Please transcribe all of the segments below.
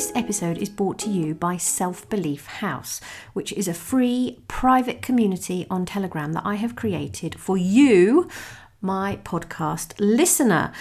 This episode is brought to you by Self Belief House, which is a free private community on Telegram that I have created for you, my podcast listener.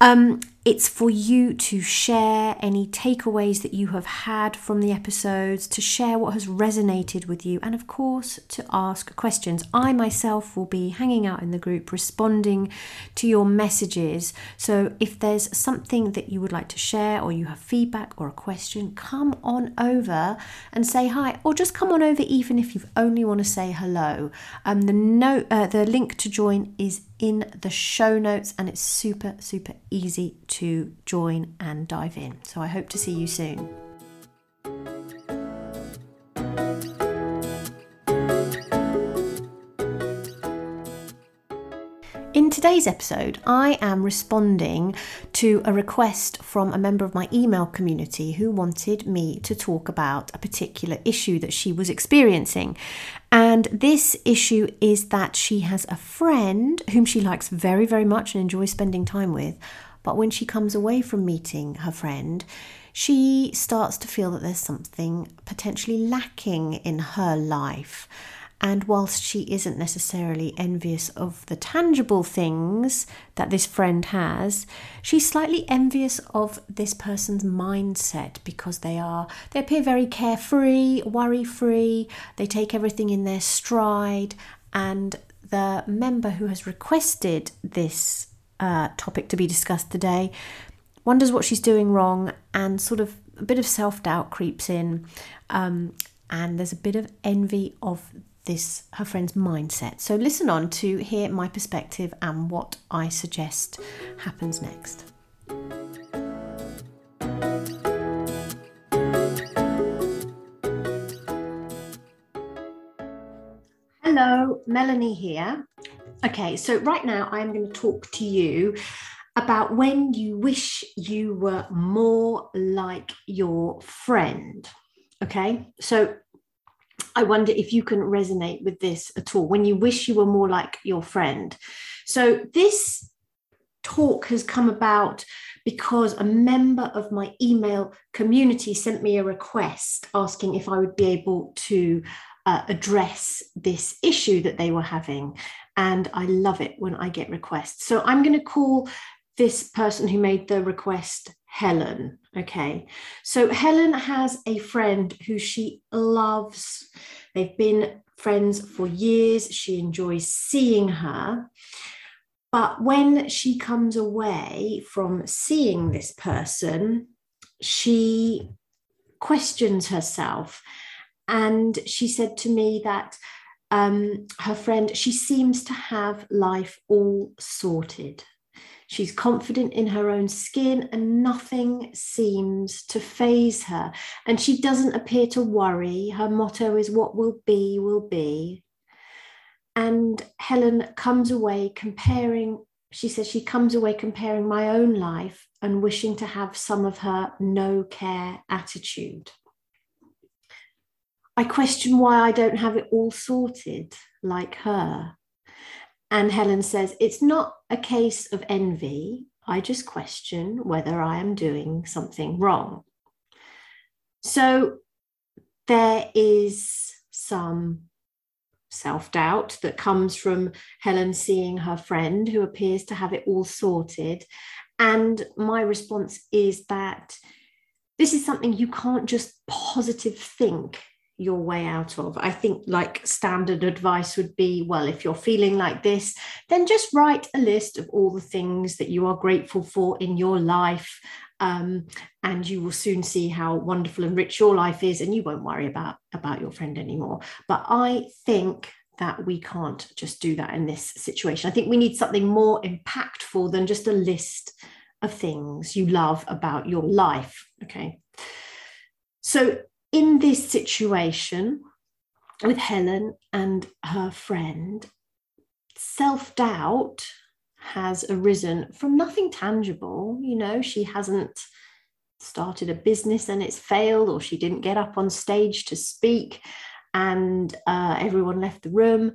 Um, it's for you to share any takeaways that you have had from the episodes, to share what has resonated with you, and of course, to ask questions. I myself will be hanging out in the group responding to your messages. So if there's something that you would like to share, or you have feedback or a question, come on over and say hi, or just come on over even if you only want to say hello. Um, the, note, uh, the link to join is in the show notes, and it's super, super easy to join and dive in. So I hope to see you soon. In today's episode, I am responding to a request from a member of my email community who wanted me to talk about a particular issue that she was experiencing. And this issue is that she has a friend whom she likes very, very much and enjoys spending time with, but when she comes away from meeting her friend, she starts to feel that there's something potentially lacking in her life. And whilst she isn't necessarily envious of the tangible things that this friend has, she's slightly envious of this person's mindset because they are they appear very carefree, worry-free, they take everything in their stride, and the member who has requested this uh, topic to be discussed today, wonders what she's doing wrong, and sort of a bit of self doubt creeps in. Um, and there's a bit of envy of this her friend's mindset. So listen on to hear my perspective and what I suggest happens next. Hello, Melanie here. Okay, so right now I'm going to talk to you about when you wish you were more like your friend. Okay, so I wonder if you can resonate with this at all when you wish you were more like your friend. So, this talk has come about because a member of my email community sent me a request asking if I would be able to uh, address this issue that they were having. And I love it when I get requests. So I'm going to call this person who made the request Helen. Okay. So Helen has a friend who she loves. They've been friends for years. She enjoys seeing her. But when she comes away from seeing this person, she questions herself and she said to me that um, her friend, she seems to have life all sorted. She's confident in her own skin and nothing seems to faze her. And she doesn't appear to worry. Her motto is what will be, will be. And Helen comes away comparing, she says she comes away comparing my own life and wishing to have some of her no care attitude. I question why I don't have it all sorted like her. And Helen says, It's not a case of envy. I just question whether I am doing something wrong. So there is some self doubt that comes from Helen seeing her friend who appears to have it all sorted. And my response is that this is something you can't just positive think your way out of. I think like standard advice would be well, if you're feeling like this, then just write a list of all the things that you are grateful for in your life. Um, and you will soon see how wonderful and rich your life is, and you won't worry about, about your friend anymore. But I think that we can't just do that in this situation. I think we need something more impactful than just a list of things you love about your life. Okay. So in this situation with Helen and her friend, self doubt has arisen from nothing tangible. You know, she hasn't started a business and it's failed, or she didn't get up on stage to speak and uh, everyone left the room.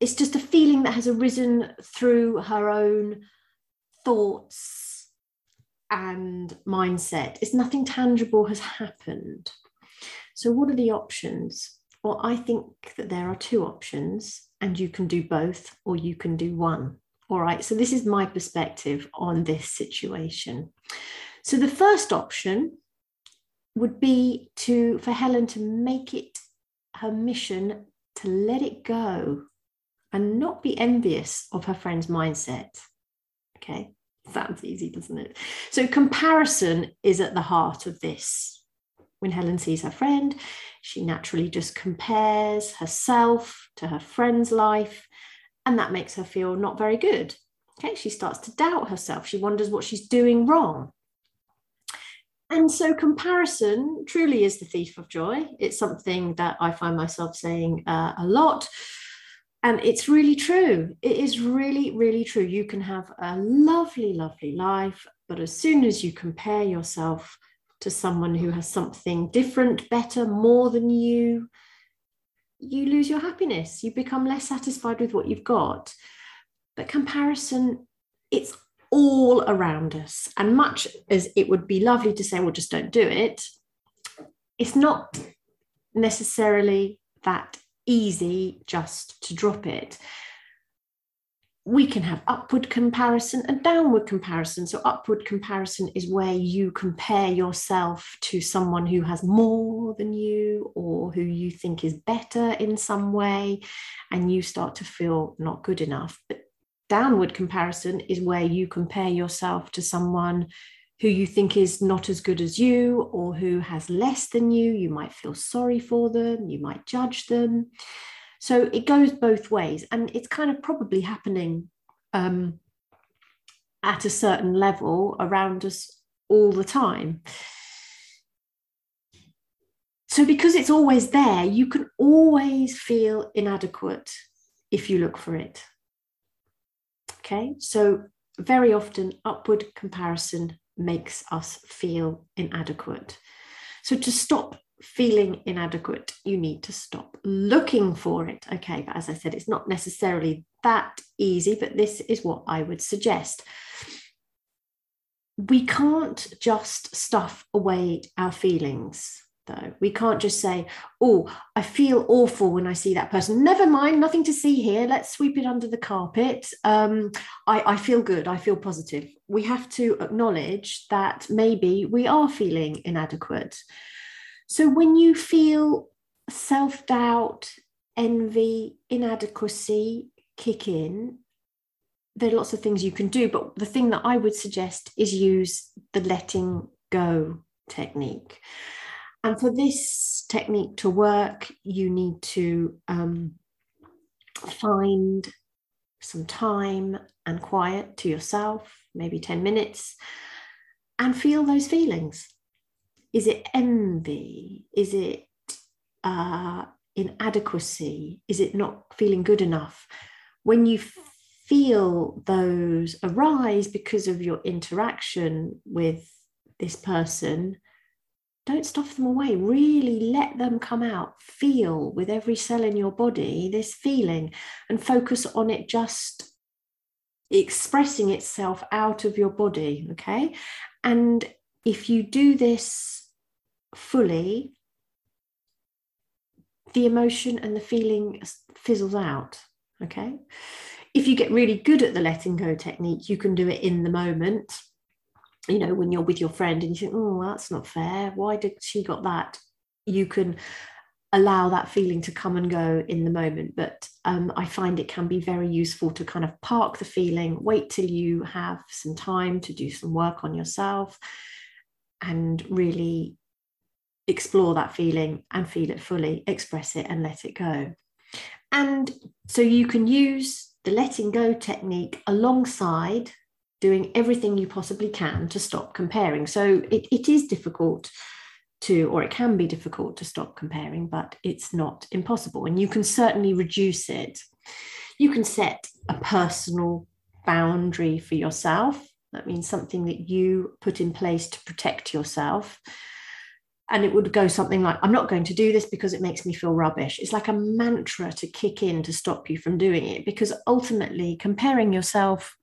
It's just a feeling that has arisen through her own thoughts and mindset is nothing tangible has happened. So, what are the options? Well, I think that there are two options, and you can do both or you can do one. All right, so this is my perspective on this situation. So, the first option would be to for Helen to make it her mission to let it go and not be envious of her friend's mindset. Okay, sounds easy, doesn't it? So, comparison is at the heart of this. When Helen sees her friend, she naturally just compares herself to her friend's life, and that makes her feel not very good. Okay, she starts to doubt herself. She wonders what she's doing wrong. And so, comparison truly is the thief of joy. It's something that I find myself saying uh, a lot. And it's really true. It is really, really true. You can have a lovely, lovely life, but as soon as you compare yourself to someone who has something different, better, more than you, you lose your happiness. You become less satisfied with what you've got. But comparison, it's all around us. And much as it would be lovely to say, well, just don't do it, it's not necessarily that easy just to drop it. We can have upward comparison and downward comparison. So, upward comparison is where you compare yourself to someone who has more than you or who you think is better in some way, and you start to feel not good enough. But downward comparison is where you compare yourself to someone who you think is not as good as you or who has less than you. You might feel sorry for them, you might judge them. So it goes both ways, and it's kind of probably happening um, at a certain level around us all the time. So, because it's always there, you can always feel inadequate if you look for it. Okay, so very often upward comparison makes us feel inadequate. So to stop feeling inadequate, you need to stop looking for it. Okay, but as I said, it's not necessarily that easy, but this is what I would suggest. We can't just stuff away our feelings though. We can't just say, oh, I feel awful when I see that person. Never mind, nothing to see here. Let's sweep it under the carpet. Um, I, I feel good. I feel positive. We have to acknowledge that maybe we are feeling inadequate. So when you feel self doubt, envy, inadequacy kick in, there are lots of things you can do. But the thing that I would suggest is use the letting go technique. And for this technique to work, you need to um, find some time and quiet to yourself, maybe 10 minutes, and feel those feelings. Is it envy? Is it uh, inadequacy? Is it not feeling good enough? When you feel those arise because of your interaction with this person, don't stuff them away. Really let them come out. Feel with every cell in your body this feeling and focus on it just expressing itself out of your body. Okay. And if you do this fully, the emotion and the feeling fizzles out. Okay. If you get really good at the letting go technique, you can do it in the moment you know, when you're with your friend and you think, oh, that's not fair. Why did she got that? You can allow that feeling to come and go in the moment. But um, I find it can be very useful to kind of park the feeling, wait till you have some time to do some work on yourself and really explore that feeling and feel it fully, express it and let it go. And so you can use the letting go technique alongside doing everything you possibly can to stop comparing. So it, it is difficult to, or it can be difficult to stop comparing, but it's not impossible. And you can certainly reduce it. You can set a personal boundary for yourself. That means something that you put in place to protect yourself. And it would go something like, I'm not going to do this because it makes me feel rubbish. It's like a mantra to kick in to stop you from doing it because ultimately comparing yourself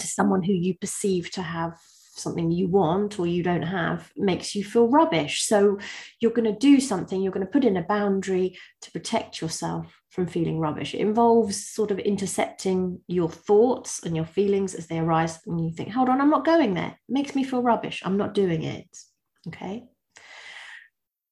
to someone who you perceive to have something you want or you don't have makes you feel rubbish. So you're going to do something, you're going to put in a boundary to protect yourself from feeling rubbish. It involves sort of intercepting your thoughts and your feelings as they arise. And you think, hold on, I'm not going there. It makes me feel rubbish. I'm not doing it. Okay.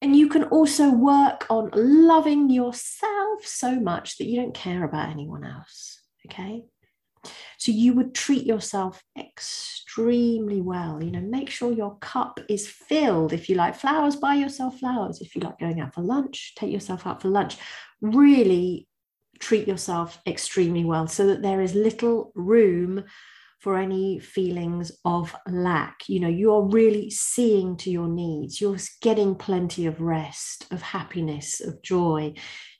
And you can also work on loving yourself so much that you don't care about anyone else. Okay. So you would treat yourself extremely well. You know, make sure your cup is filled. If you like flowers, buy yourself flowers. If you like going out for lunch, take yourself out for lunch. Really treat yourself extremely well so that there is little room for any feelings of lack. You know, you're really seeing to your needs. You're getting plenty of rest, of happiness, of joy.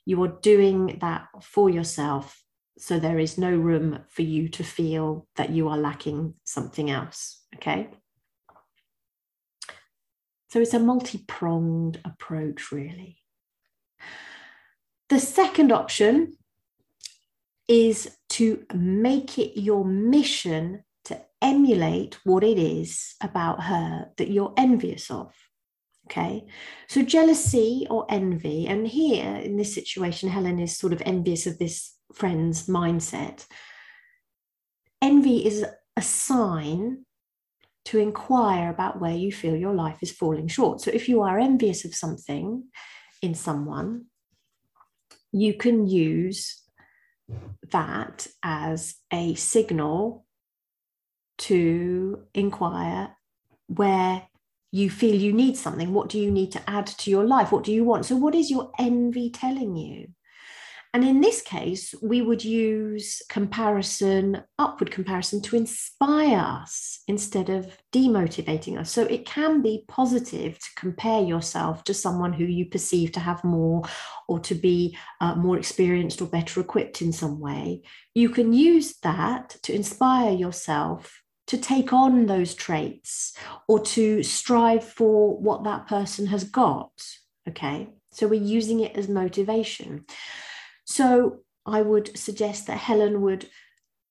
You are doing that for yourself. So there is no room for you to feel that you are lacking something else. Okay. So it's a multi pronged approach, really. The second option is to make it your mission to emulate what it is about her that you're envious of. Okay, so jealousy or envy, and here in this situation, Helen is sort of envious of this friend's mindset. Envy is a sign to inquire about where you feel your life is falling short. So if you are envious of something in someone, you can use that as a signal to inquire where you feel you need something. What do you need to add to your life? What do you want? So, what is your envy telling you? And in this case, we would use comparison, upward comparison, to inspire us instead of demotivating us. So it can be positive to compare yourself to someone who you perceive to have more or to be uh, more experienced or better equipped in some way. You can use that to inspire yourself to take on those traits or to strive for what that person has got. Okay. So we're using it as motivation. So I would suggest that Helen would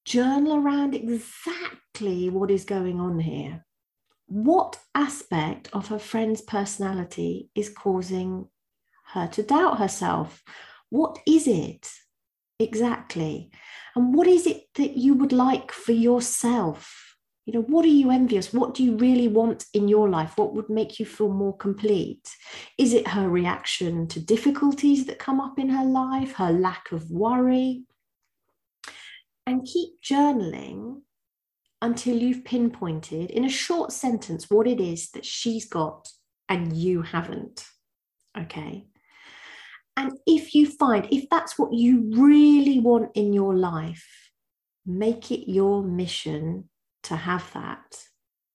journal around exactly what is going on here. What aspect of her friend's personality is causing her to doubt herself? What is it exactly? And what is it that you would like for yourself? You know what are you envious? What do you really want in your life? What would make you feel more complete? Is it her reaction to difficulties that come up in her life her lack of worry? And keep journaling until you've pinpointed in a short sentence what it is that she's got and you haven't okay? And if you find if that's what you really want in your life make it your mission to have that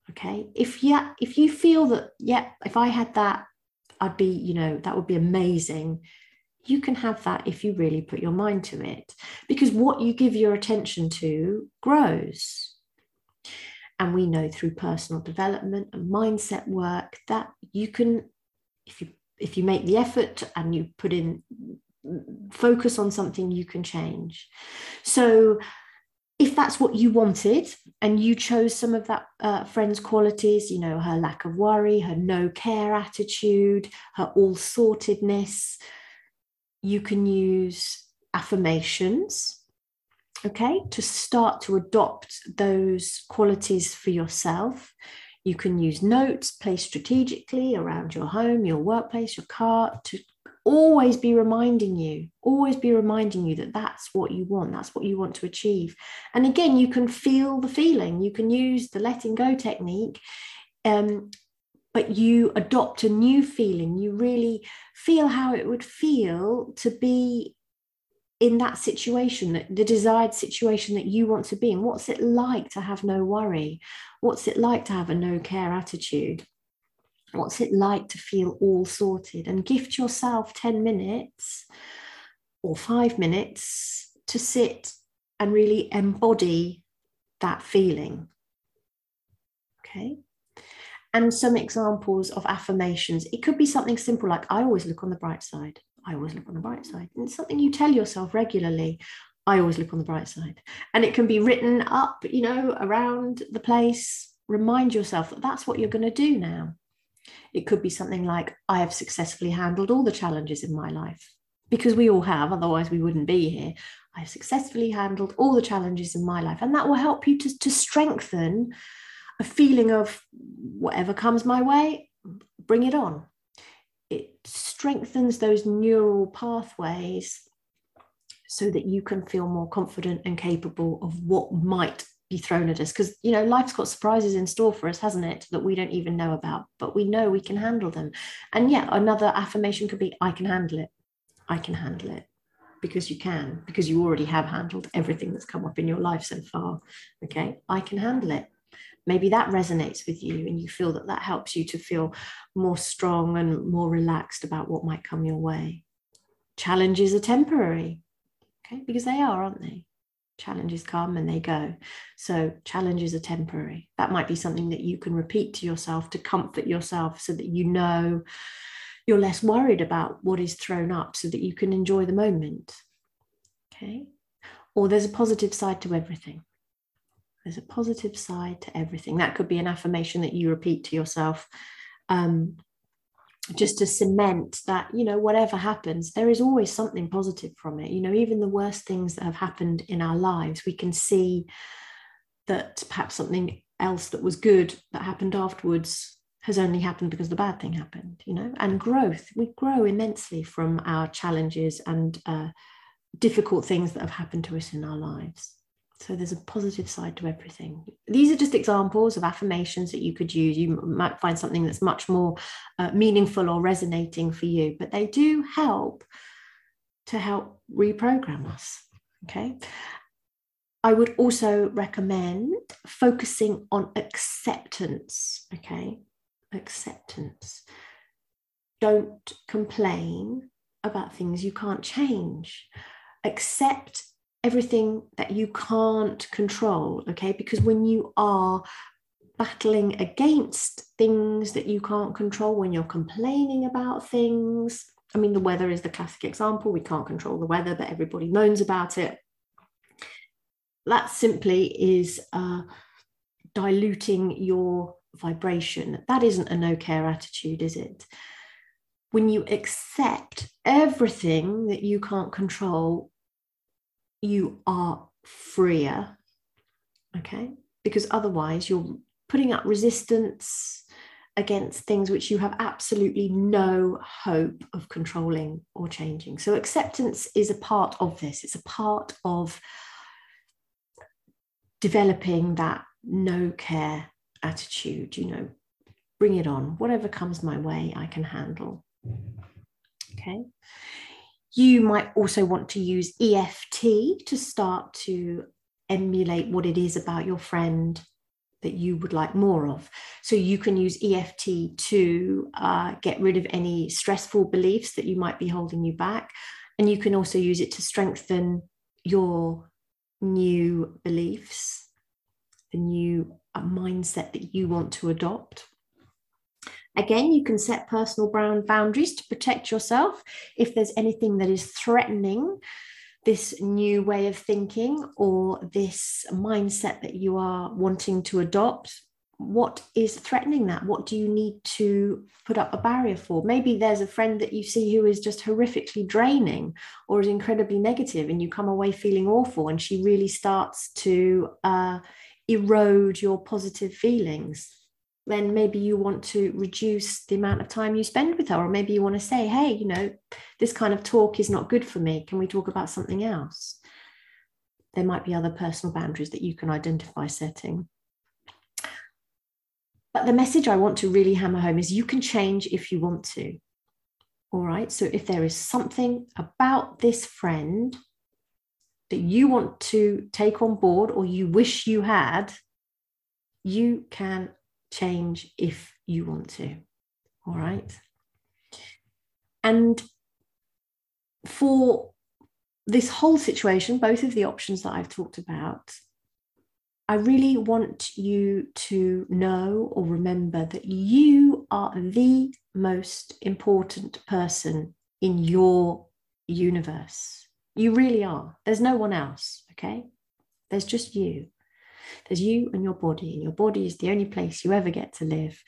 okay? If yeah if you feel that yeah if i had that i'd be you know that would be amazing. You can have that if you really put your mind to it because what you give your attention to grows. And we know through personal development and mindset work that you can if you if you make the effort and you put in mm, focus on something you can change. So if that's what you wanted and you chose some of that uh, friend's qualities, you know, her lack of worry, her no care attitude, her all sortedness, you can use affirmations, okay, to start to adopt those qualities for yourself. You can use notes placed strategically around your home, your workplace, your car to always be reminding you, always be reminding you that that's what you want, that's what you want to achieve. And again, you can feel the feeling, you can use the letting go technique. Um, but you adopt a new feeling, you really feel how it would feel to be in that situation, the desired situation that you want to be in. What's it like to have no worry? What's it like to have a no care attitude? What's it like to feel all sorted? And gift yourself 10 minutes or five minutes to sit and really embody that feeling. Okay. And some examples of affirmations. It could be something simple like, I always look on the bright side. I always look on the bright side. And it's something you tell yourself regularly. I always look on the bright side. And it can be written up, you know, around the place remind yourself that that's what you're going to do now. It could be something like, I have successfully handled all the challenges in my life, because we all have, otherwise, we wouldn't be here. I've successfully handled all the challenges in my life. And that will help you to, to strengthen a feeling of whatever comes my way, bring it on. It strengthens those neural pathways so that you can feel more confident and capable of what might be thrown at us. Because you know life's got surprises in store for us hasn't it that we don't even know about but we know we can handle them. And yeah another affirmation could be i can handle it. I can handle it. Because you can because you already have handled everything that's come up in your life so far okay? I can handle it. Maybe that resonates with you and you feel that that helps you to feel more strong and more relaxed about what might come your way. Challenges are temporary okay? Because they are aren't they challenges come and they go. So challenges are temporary. That might be something that you can repeat to yourself to comfort yourself so that you know you're less worried about what is thrown up so that you can enjoy the moment. Okay. Or there's a positive side to everything. There's a positive side to everything. That could be an affirmation that you repeat to yourself um, just to cement that you know whatever happens there is always something positive from it. You know even the worst things that have happened in our lives we can see that perhaps something else that was good that happened afterwards has only happened because the bad thing happened you know? And growth we grow immensely from our challenges and uh, difficult things that have happened to us in our lives so there's a positive side to everything. These are just examples of affirmations that you could use. You might find something that's much more uh, meaningful or resonating for you, but they do help to help reprogram us. Okay. I would also recommend focusing on acceptance. Okay. Acceptance. Don't complain about things you can't change. Accept everything that you can't control, okay? Because when you are battling against things that you can't control, when you're complaining about things, I mean, the weather is the classic example. We can't control the weather, but everybody moans about it. That simply is uh, diluting your vibration. That isn't a no care attitude, is it? When you accept everything that you can't control, you are freer. Okay. Because otherwise, you're putting up resistance against things which you have absolutely no hope of controlling or changing. So, acceptance is a part of this, it's a part of developing that no care attitude, you know, bring it on. Whatever comes my way, I can handle. Okay. You might also want to use EFT to start to emulate what it is about your friend that you would like more of. So you can use EFT to uh, get rid of any stressful beliefs that you might be holding you back. And you can also use it to strengthen your new beliefs, the new uh, mindset that you want to adopt. Again, you can set personal boundaries to protect yourself if there's anything that is threatening this new way of thinking or this mindset that you are wanting to adopt. What is threatening that? What do you need to put up a barrier for? Maybe there's a friend that you see who is just horrifically draining or is incredibly negative, and you come away feeling awful, and she really starts to uh, erode your positive feelings then maybe you want to reduce the amount of time you spend with her or maybe you want to say hey you know this kind of talk is not good for me. Can we talk about something else? There might be other personal boundaries that you can identify setting. But the message i want to really hammer home is you can change if you want to. All right? So if there is something about this friend that you want to take on board or you wish you had you can change if you want to. All right. And for this whole situation, both of the options that I've talked about, I really want you to know or remember that you are the most important person in your universe. You really are. There's no one else, okay? There's just you. There's you and your body, and your body is the only place you ever get to live.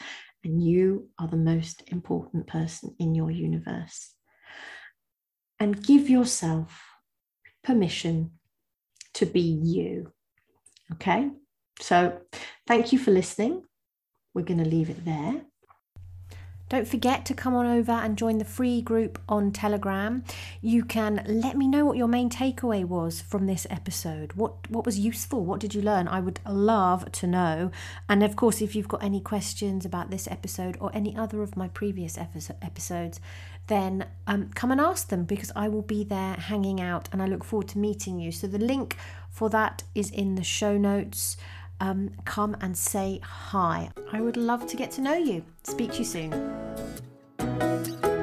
And you are the most important person in your universe. And give yourself permission to be you. Okay? So, thank you for listening. We're going to leave it there. Don't forget to come on over and join the free group on Telegram. You can let me know what your main takeaway was from this episode. What what was useful? What did you learn? I would love to know. And of course, if you've got any questions about this episode or any other of my previous episodes, then um, come and ask them because I will be there hanging out and I look forward to meeting you. So the link for that is in the show notes um, come and say hi. I would love to get to know you. Speak to you soon.